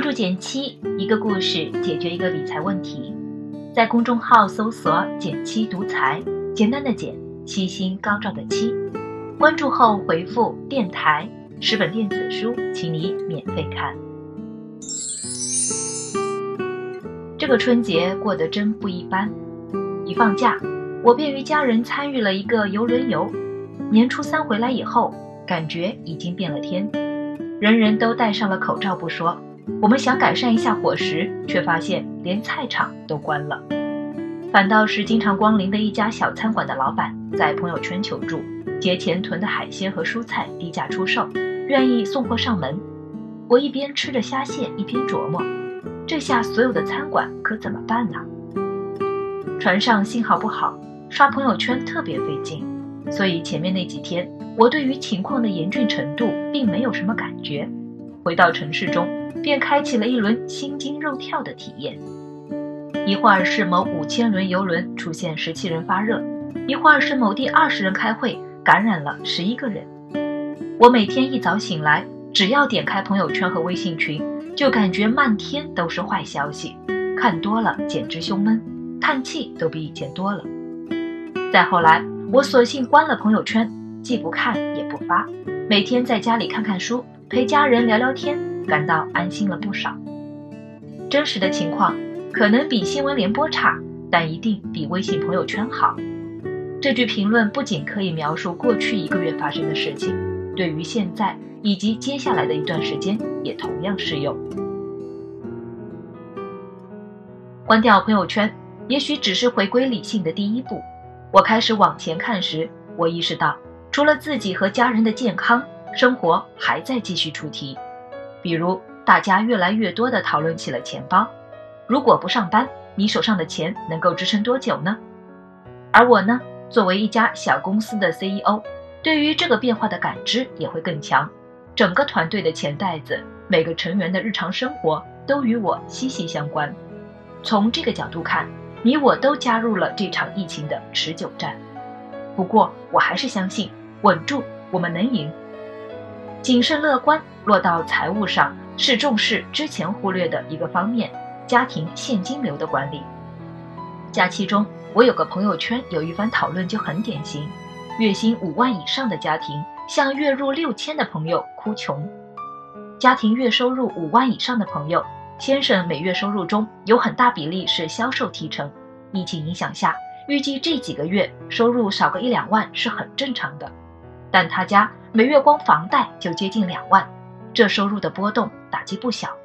关注减七，一个故事解决一个理财问题。在公众号搜索“减七独裁，简单的简，七星高照的七。关注后回复“电台”，十本电子书，请你免费看。这个春节过得真不一般。一放假，我便与家人参与了一个游轮游。年初三回来以后，感觉已经变了天，人人都戴上了口罩不说。我们想改善一下伙食，却发现连菜场都关了。反倒是经常光临的一家小餐馆的老板在朋友圈求助，节前囤的海鲜和蔬菜低价出售，愿意送货上门。我一边吃着虾蟹，一边琢磨：这下所有的餐馆可怎么办呢？船上信号不好，刷朋友圈特别费劲，所以前面那几天我对于情况的严峻程度并没有什么感觉。回到城市中。便开启了一轮心惊肉跳的体验。一会儿是某五千轮游轮出现十七人发热，一会儿是某地二十人开会感染了十一个人。我每天一早醒来，只要点开朋友圈和微信群，就感觉漫天都是坏消息，看多了简直胸闷，叹气都比以前多了。再后来，我索性关了朋友圈，既不看也不发，每天在家里看看书，陪家人聊聊天。感到安心了不少。真实的情况可能比新闻联播差，但一定比微信朋友圈好。这句评论不仅可以描述过去一个月发生的事情，对于现在以及接下来的一段时间也同样适用。关掉朋友圈，也许只是回归理性的第一步。我开始往前看时，我意识到，除了自己和家人的健康，生活还在继续出题。比如，大家越来越多地讨论起了钱包。如果不上班，你手上的钱能够支撑多久呢？而我呢，作为一家小公司的 CEO，对于这个变化的感知也会更强。整个团队的钱袋子，每个成员的日常生活都与我息息相关。从这个角度看，你我都加入了这场疫情的持久战。不过，我还是相信，稳住，我们能赢。谨慎乐观落到财务上是重视之前忽略的一个方面，家庭现金流的管理。假期中，我有个朋友圈有一番讨论就很典型：月薪五万以上的家庭向月入六千的朋友哭穷；家庭月收入五万以上的朋友，先生每月收入中有很大比例是销售提成。疫情影响下，预计这几个月收入少个一两万是很正常的。但他家每月光房贷就接近两万，这收入的波动打击不小。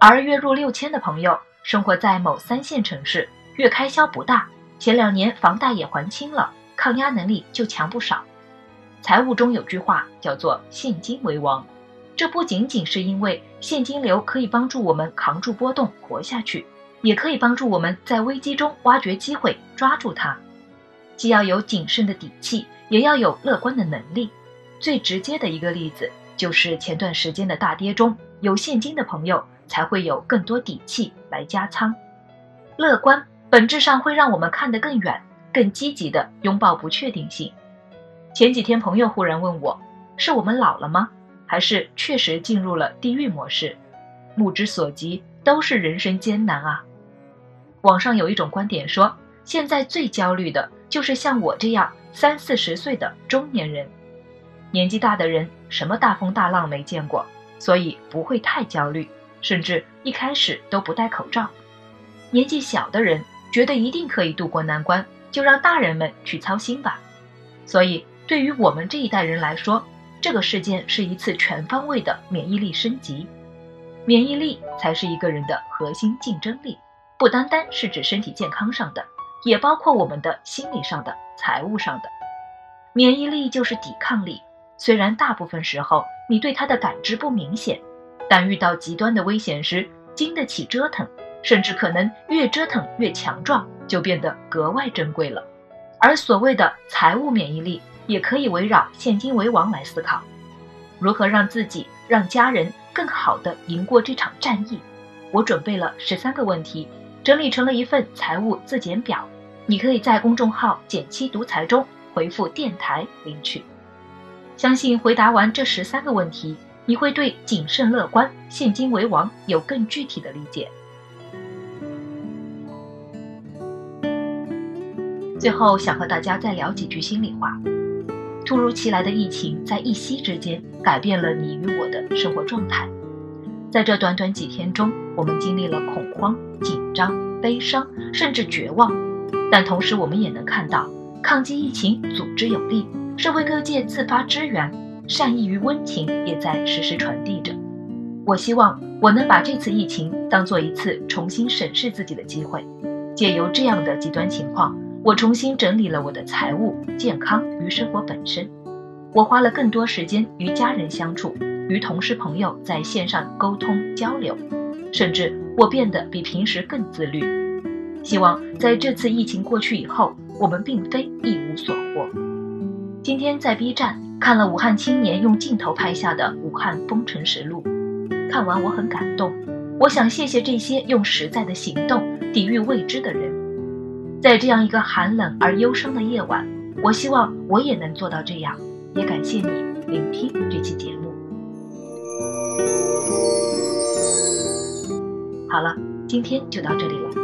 而月入六千的朋友生活在某三线城市，月开销不大，前两年房贷也还清了，抗压能力就强不少。财务中有句话叫做“现金为王”，这不仅仅是因为现金流可以帮助我们扛住波动活下去，也可以帮助我们在危机中挖掘机会抓住它。既要有谨慎的底气。也要有乐观的能力。最直接的一个例子就是前段时间的大跌中，有现金的朋友才会有更多底气来加仓。乐观本质上会让我们看得更远，更积极地拥抱不确定性。前几天朋友忽然问我：“是我们老了吗？还是确实进入了地狱模式？”目之所及都是人生艰难啊。网上有一种观点说，现在最焦虑的就是像我这样。三四十岁的中年人，年纪大的人什么大风大浪没见过，所以不会太焦虑，甚至一开始都不戴口罩。年纪小的人觉得一定可以渡过难关，就让大人们去操心吧。所以，对于我们这一代人来说，这个事件是一次全方位的免疫力升级。免疫力才是一个人的核心竞争力，不单单是指身体健康上的。也包括我们的心理上的、财务上的免疫力，就是抵抗力。虽然大部分时候你对它的感知不明显，但遇到极端的危险时，经得起折腾，甚至可能越折腾越强壮，就变得格外珍贵了。而所谓的财务免疫力，也可以围绕现金为王来思考，如何让自己、让家人更好的赢过这场战役。我准备了十三个问题，整理成了一份财务自检表。你可以在公众号“减七独裁中回复“电台”领取。相信回答完这十三个问题，你会对谨慎乐观、现金为王有更具体的理解。最后，想和大家再聊几句心里话。突如其来的疫情在一夕之间改变了你与我的生活状态。在这短短几天中，我们经历了恐慌、紧张、悲伤，甚至绝望。但同时，我们也能看到，抗击疫情组织有力，社会各界自发支援，善意与温情也在实时传递着。我希望我能把这次疫情当做一次重新审视自己的机会，借由这样的极端情况。我重新整理了我的财务、健康与生活本身。我花了更多时间与家人相处，与同事朋友在线上沟通交流，甚至我变得比平时更自律。希望在这次疫情过去以后，我们并非一无所获。今天在 B 站看了武汉青年用镜头拍下的武汉封城实录，看完我很感动。我想谢谢这些用实在的行动抵御未知的人。在这样一个寒冷而忧伤的夜晚，我希望我也能做到这样。也感谢你聆听这期节目。好了，今天就到这里了。